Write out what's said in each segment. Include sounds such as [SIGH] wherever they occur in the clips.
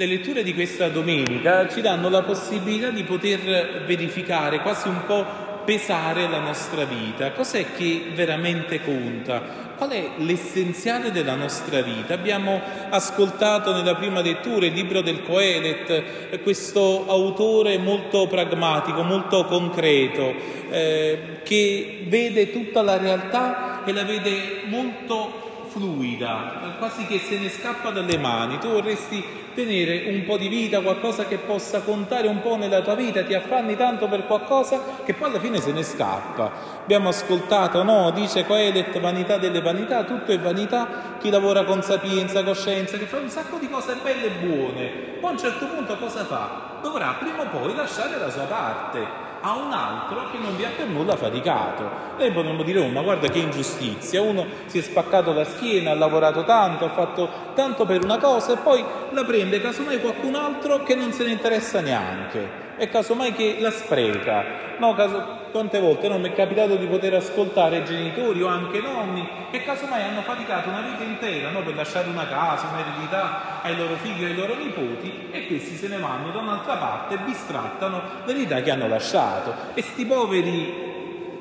Le letture di questa domenica ci danno la possibilità di poter verificare, quasi un po' pesare la nostra vita. Cos'è che veramente conta? Qual è l'essenziale della nostra vita? Abbiamo ascoltato nella prima lettura il libro del Coelet, questo autore molto pragmatico, molto concreto, eh, che vede tutta la realtà e la vede molto fluida, quasi che se ne scappa dalle mani. Tu vorresti tenere un po' di vita, qualcosa che possa contare un po' nella tua vita, ti affanni tanto per qualcosa che poi alla fine se ne scappa. Abbiamo ascoltato, no? Dice Coelet, vanità delle vanità, tutto è vanità, chi lavora con sapienza, coscienza, che fa un sacco di cose belle e buone, poi a un certo punto cosa fa? Dovrà prima o poi lasciare la sua parte a un altro che non vi ha per nulla faticato. Noi potremmo dire, oh, ma guarda che ingiustizia, uno si è spaccato la schiena, ha lavorato tanto, ha fatto tanto per una cosa e poi la prende casomai qualcun altro che non se ne interessa neanche e casomai che la spreca. No, caso, quante volte no, mi è capitato di poter ascoltare genitori o anche nonni che casomai hanno faticato una vita intera no, per lasciare una casa, un'eredità ai loro figli e ai loro nipoti e questi se ne vanno da un'altra parte e bistrattano l'eredità che hanno lasciato. E sti poveri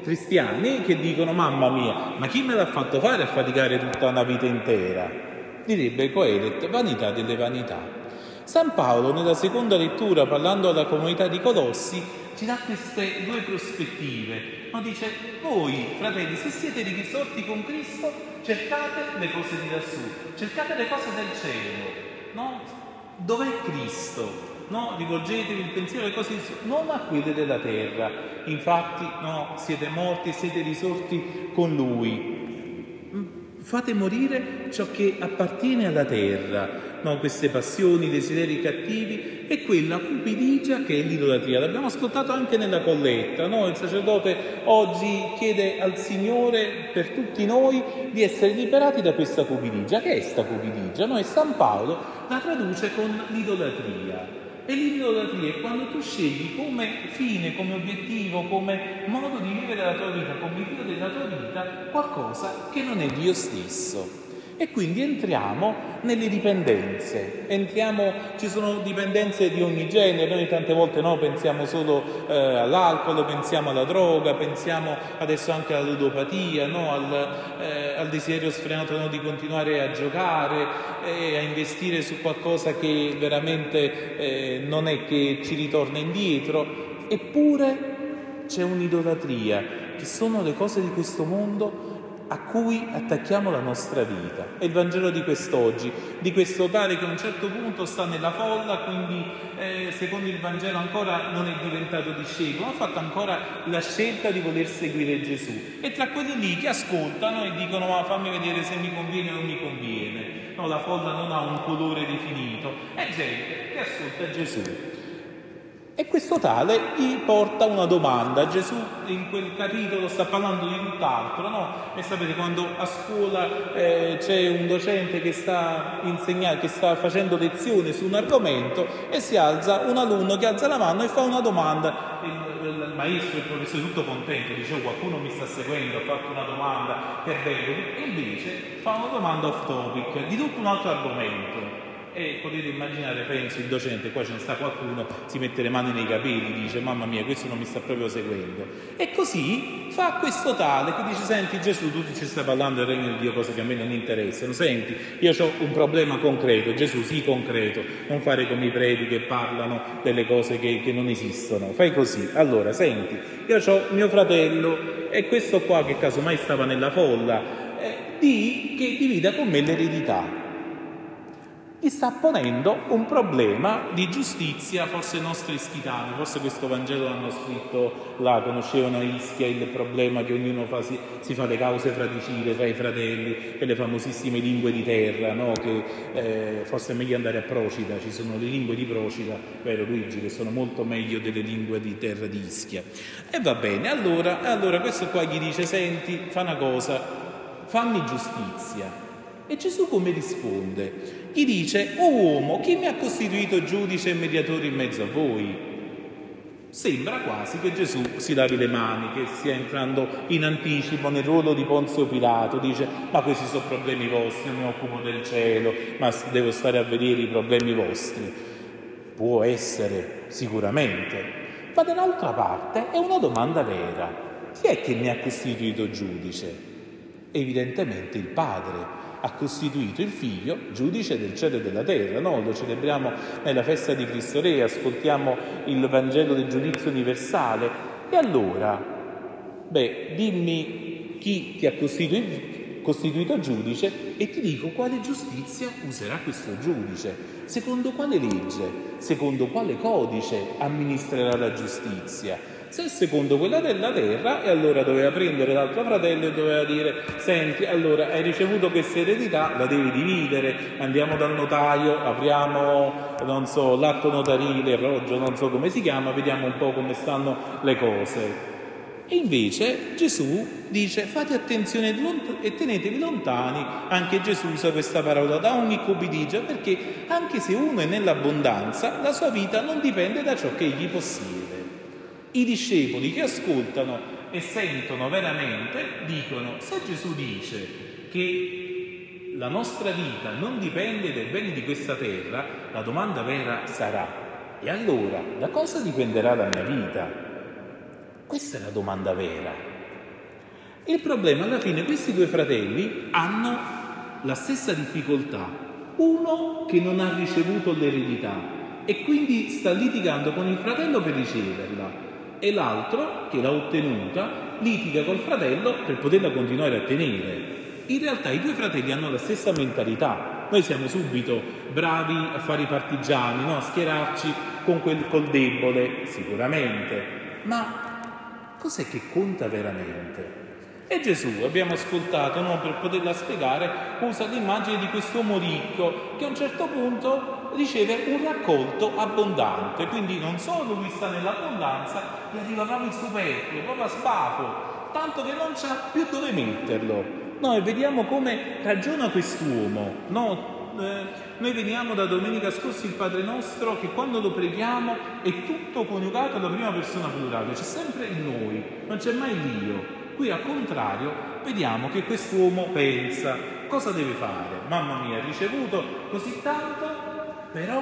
cristiani che dicono mamma mia, ma chi me l'ha fatto fare a faticare tutta una vita intera? Direbbe Coelet, vanità delle vanità. San Paolo nella seconda lettura, parlando alla comunità di Colossi, ci dà queste due prospettive. No, dice, voi fratelli, se siete risorti con Cristo, cercate le cose di lassù, cercate le cose del cielo. No? Dov'è Cristo? No, rivolgetevi il pensiero alle cose di lassù, non a quelle della terra. Infatti, no, siete morti e siete risorti con Lui. Fate morire ciò che appartiene alla terra, no, queste passioni, desideri cattivi e quella cupidigia che è l'idolatria. L'abbiamo ascoltato anche nella colletta, no? il sacerdote oggi chiede al Signore per tutti noi di essere liberati da questa cupidigia. Che è questa cupidigia? No? E San Paolo la traduce con l'idolatria. E l'idolatria è quando tu scegli come fine, come obiettivo, come modo di vivere la tua vita, come Dio della tua vita, qualcosa che non è Dio stesso. E quindi entriamo nelle dipendenze, entriamo, ci sono dipendenze di ogni genere, noi tante volte no, pensiamo solo eh, all'alcol, pensiamo alla droga, pensiamo adesso anche alla ludopatia, no, al, eh, al, desiderio sfrenato no, di continuare a giocare, eh, a investire su qualcosa che veramente eh, non è che ci ritorna indietro, eppure c'è un'idolatria, che sono le cose di questo mondo a cui attacchiamo la nostra vita. È il Vangelo di quest'oggi, di questo tale che a un certo punto sta nella folla, quindi eh, secondo il Vangelo ancora non è diventato discepolo, ha fatto ancora la scelta di voler seguire Gesù. E tra quelli lì che ascoltano e dicono ma fammi vedere se mi conviene o non mi conviene. No, la folla non ha un colore definito, è gente che ascolta Gesù e questo tale gli porta una domanda. Gesù in quel capitolo sta parlando di tutt'altro, no? E sapete quando a scuola eh, c'è un docente che sta insegnando, che sta facendo lezione su un argomento e si alza un alunno che alza la mano e fa una domanda. Il, il maestro, il professore, tutto contento, dice oh, qualcuno mi sta seguendo, ha fatto una domanda, che bello. E invece fa una domanda off topic di tutto un altro argomento e potete immaginare, penso, il docente, qua ce ne sta qualcuno, si mette le mani nei capelli, dice mamma mia questo non mi sta proprio seguendo. E così fa questo tale che dice senti Gesù tu ci stai parlando del regno di Dio, cosa che a me non interessano, senti io ho un problema concreto, Gesù sì concreto, non fare come i preti che parlano delle cose che, che non esistono, fai così, allora senti, io ho mio fratello e questo qua che casomai stava nella folla, eh, di che divida con me l'eredità gli sta ponendo un problema di giustizia, forse i nostri ischitani, forse questo Vangelo l'hanno scritto là, conoscevano Ischia, il problema che ognuno fa, si, si, fa le cause fratricide fra i fratelli, e le famosissime lingue di terra, no? che eh, forse è meglio andare a Procida, ci sono le lingue di Procida, vero Luigi, che sono molto meglio delle lingue di terra di Ischia. E va bene, allora, allora questo qua gli dice, senti, fa una cosa, fammi giustizia. E Gesù come risponde? Gli dice, uomo, chi mi ha costituito giudice e mediatore in mezzo a voi? Sembra quasi che Gesù si lavi le mani, che stia entrando in anticipo nel ruolo di Ponzio Pilato, dice ma questi sono problemi vostri, io mi occupo del cielo, ma devo stare a vedere i problemi vostri. può essere sicuramente, ma dall'altra parte è una domanda vera. Chi è che ne ha costituito giudice? Evidentemente il Padre ha costituito il Figlio giudice del cielo e della terra. Noi lo celebriamo nella festa di Cristo Re, ascoltiamo il Vangelo del giudizio universale. E allora, beh, dimmi chi ti ha costituito, costituito giudice e ti dico quale giustizia userà questo giudice, secondo quale legge, secondo quale codice amministrerà la giustizia. Se secondo quella della terra, e allora doveva prendere l'altro fratello e doveva dire: Senti, allora hai ricevuto questa eredità, la devi dividere. Andiamo dal notaio, apriamo, non so, l'atto notarile, il roggio, non so come si chiama, vediamo un po' come stanno le cose. E invece Gesù dice fate attenzione e tenetevi lontani, anche Gesù usa questa parola, da ogni cupidigia, perché anche se uno è nell'abbondanza, la sua vita non dipende da ciò che egli possiede. I discepoli che ascoltano e sentono veramente dicono, se Gesù dice che la nostra vita non dipende dai beni di questa terra, la domanda vera sarà, e allora da cosa dipenderà la mia vita? Questa è la domanda vera. Il problema alla fine, questi due fratelli hanno la stessa difficoltà. Uno che non ha ricevuto l'eredità e quindi sta litigando con il fratello per riceverla e l'altro che l'ha ottenuta litiga col fratello per poterla continuare a tenere. In realtà i due fratelli hanno la stessa mentalità. Noi siamo subito bravi a fare i partigiani, no? a schierarci con quel, col debole, sicuramente, ma Cos'è che conta veramente? E Gesù, abbiamo ascoltato, no, per poterla spiegare, usa l'immagine di quest'uomo ricco che a un certo punto riceve un raccolto abbondante, quindi non solo lui sta nell'abbondanza, gli arriva proprio il superfluo, proprio a sbafo, tanto che non c'ha più dove metterlo. Noi vediamo come ragiona quest'uomo, no? Eh, noi veniamo da domenica scorsa il Padre nostro che quando lo preghiamo è tutto coniugato alla prima persona plurale, c'è sempre il noi, non c'è mai l'io. Qui al contrario vediamo che quest'uomo pensa cosa deve fare. Mamma mia, ha ricevuto così tanto, però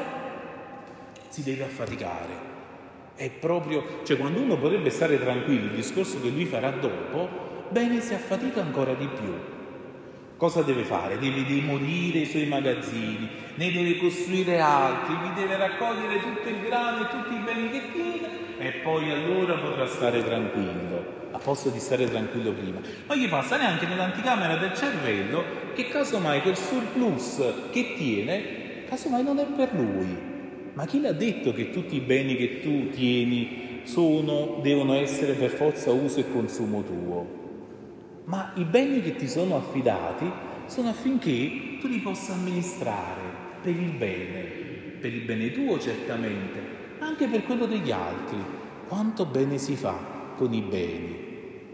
si deve affaticare. È proprio, cioè quando uno potrebbe stare tranquillo, il discorso che lui farà dopo, bene si affatica ancora di più Cosa deve fare? Deve demolire i suoi magazzini, ne deve costruire altri, vi deve raccogliere tutto il grano e tutti i beni che tiene e poi allora potrà stare tranquillo, a posto di stare tranquillo prima. Non gli passa neanche nell'anticamera del cervello che casomai quel surplus che tiene, casomai non è per lui. Ma chi l'ha detto che tutti i beni che tu tieni sono, devono essere per forza uso e consumo tuo? ma i beni che ti sono affidati sono affinché tu li possa amministrare per il bene, per il bene tuo certamente, ma anche per quello degli altri. Quanto bene si fa con i beni?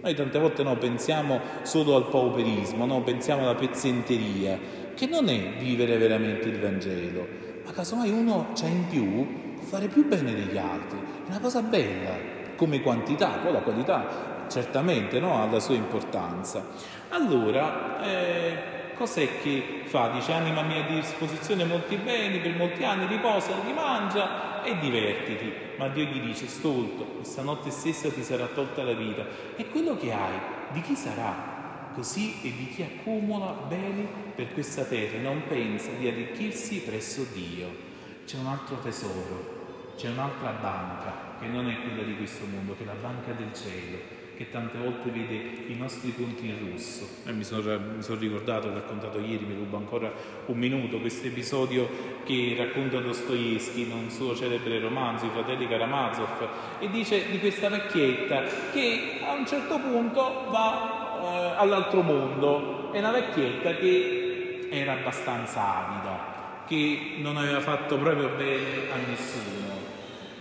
Noi tante volte no, pensiamo solo al pauperismo, no? pensiamo alla pezzenteria, che non è vivere veramente il Vangelo, ma casomai uno c'ha in più, può fare più bene degli altri. È una cosa bella, come quantità, poi la qualità certamente no? ha la sua importanza. Allora, eh, cos'è che fa? Dice anima mia a disposizione molti beni, per molti anni riposa, rimangia e divertiti. Ma Dio gli dice, stolto, questa notte stessa ti sarà tolta la vita. E quello che hai, di chi sarà? Così e di chi accumula beni per questa terra e non pensa di arricchirsi presso Dio. C'è un altro tesoro, c'è un'altra banca che non è quella di questo mondo, che è la banca del cielo che tante volte vede i nostri conti in rosso. Mi, sono, mi sono ricordato, ho raccontato ieri, mi rubo ancora un minuto, questo episodio che racconta Dostoevsky in un suo celebre romanzo, I fratelli Karamazov, e dice di questa vecchietta che a un certo punto va eh, all'altro mondo. È una vecchietta che era abbastanza avida, che non aveva fatto proprio bene a nessuno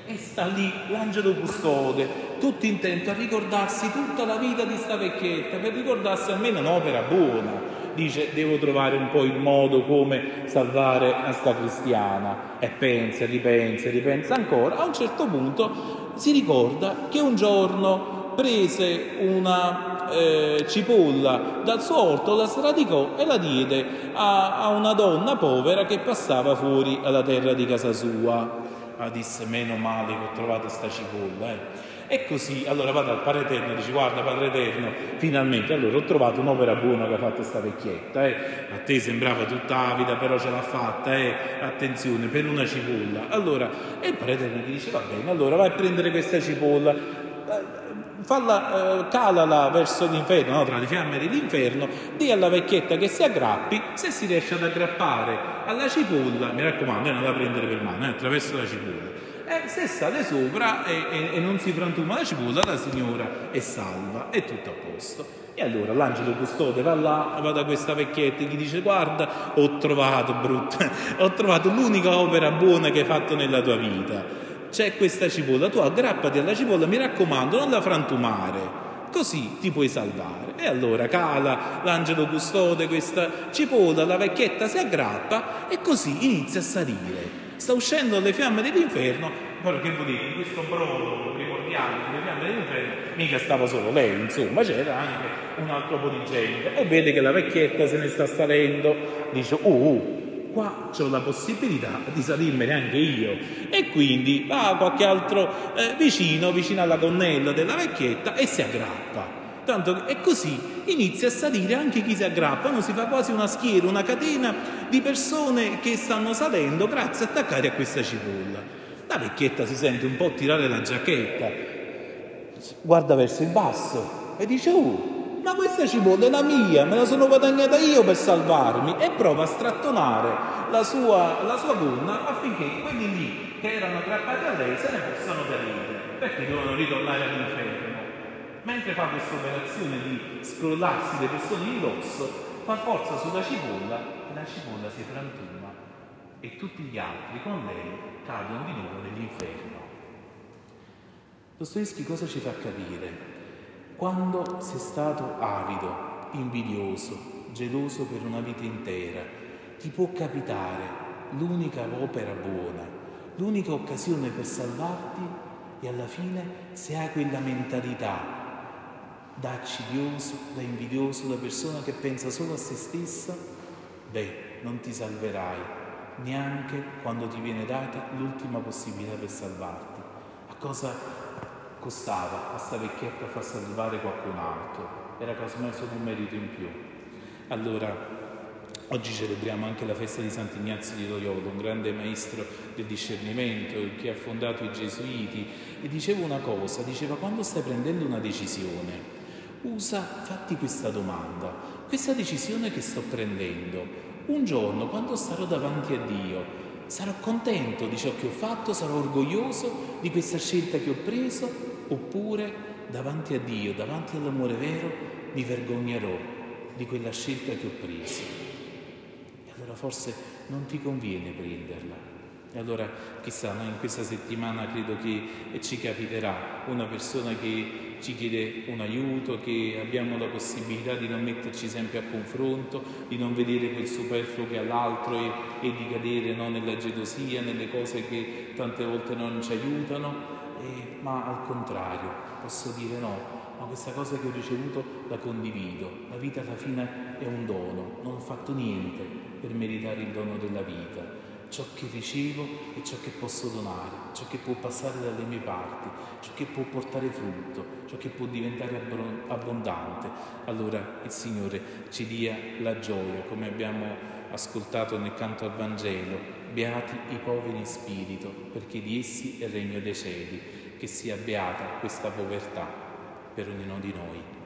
e sta lì l'angelo custode, tutto intento a ricordarsi tutta la vita di sta vecchietta, per ricordarsi almeno un'opera buona. Dice, devo trovare un po' il modo come salvare a sta cristiana. E pensa, ripensa, ripensa ancora. A un certo punto si ricorda che un giorno prese una eh, cipolla dal suo orto, la sradicò e la diede a, a una donna povera che passava fuori alla terra di casa sua ah, disse meno male che ho trovato sta cipolla. Eh. E così, allora vado al Padre Eterno e dice guarda Padre Eterno, finalmente, allora ho trovato un'opera buona che ha fatto questa vecchietta, eh. a te sembrava tutta avida però ce l'ha fatta, eh. attenzione, per una cipolla. Allora, e il Padre Eterno gli dice va bene, allora vai a prendere questa cipolla, falla, eh, calala verso l'inferno, no? tra le fiamme dell'inferno, di alla vecchietta che si aggrappi, se si riesce ad aggrappare alla cipolla, mi raccomando, non la prendere per mano, eh, attraverso la cipolla. E se sale sopra e, e, e, non si frantuma la cipolla, la signora è salva, è tutto a posto. E allora l'angelo custode va là, va da questa vecchietta e gli dice guarda, ho trovato, brutta, [LAUGHS] ho trovato l'unica opera buona che hai fatto nella tua vita c'è questa cipolla, tu aggrappati alla cipolla, mi raccomando, non la frantumare, così ti puoi salvare. E allora cala l'angelo custode questa cipolla, la vecchietta si aggrappa e così inizia a salire. Sta uscendo dalle fiamme dell'inferno, però che vuol dire, in questo brodo, ricordiamo, le fiamme dell'inferno, mica stava solo lei, insomma, c'era anche un altro po' di gente. E vede che la vecchietta se ne sta salendo, dice, uh, uh qua ho la possibilità di salirmene anche io e quindi va a qualche altro eh, vicino, vicino alla gonnella della vecchietta e si aggrappa. Tanto, e così inizia a salire anche chi si aggrappa, si fa quasi una schiera, una catena di persone che stanno salendo grazie a attaccare a questa cipolla. La vecchietta si sente un po' tirare la giacchetta, guarda verso il basso e dice, oh, ma questa cipolla è la mia, me la sono guadagnata io per salvarmi e prova a strattonare la sua, la sua gonna affinché quelli lì che erano aggrappati a lei se ne possano cadere, perché devono ritornare all'inferno. Mentre fa questa operazione di scrollarsi le persone indosso, fa forza sulla cipolla e la cipolla si frantuma e tutti gli altri con lei cadono di nuovo nell'inferno. Dostoevsky cosa ci fa capire? Quando sei stato avido, invidioso, geloso per una vita intera, ti può capitare l'unica opera buona, l'unica occasione per salvarti e alla fine se hai quella mentalità da accidioso, da invidioso, da persona che pensa solo a se stessa, beh, non ti salverai neanche quando ti viene data l'ultima possibilità per salvarti. A cosa costava a sta vecchietta far salvare qualcun altro, era casomai solo un merito in più. Allora, oggi celebriamo anche la festa di Sant'Ignazio di Loyola, un grande maestro del discernimento che ha fondato i Gesuiti e diceva una cosa, diceva quando stai prendendo una decisione, usa, fatti questa domanda, questa decisione che sto prendendo, un giorno quando starò davanti a Dio, sarò contento di ciò che ho fatto, sarò orgoglioso di questa scelta che ho preso oppure davanti a Dio, davanti all'amore vero, mi vergognerò di quella scelta che ho preso. E allora forse non ti conviene prenderla. E allora chissà, noi in questa settimana credo che ci capiterà una persona che ci chiede un aiuto, che abbiamo la possibilità di non metterci sempre a confronto, di non vedere quel superfluo che ha l'altro e, e di cadere no, nella gelosia, nelle cose che tante volte non ci aiutano. Eh, ma al contrario posso dire no, ma questa cosa che ho ricevuto la condivido, la vita alla fine è un dono, non ho fatto niente per meritare il dono della vita, ciò che ricevo è ciò che posso donare, ciò che può passare dalle mie parti, ciò che può portare frutto, ciò che può diventare abbondante. Allora il Signore ci dia la gioia, come abbiamo ascoltato nel canto al Vangelo, beati i poveri in spirito, perché di essi è il regno dei cieli, che sia beata questa povertà per ognuno di noi.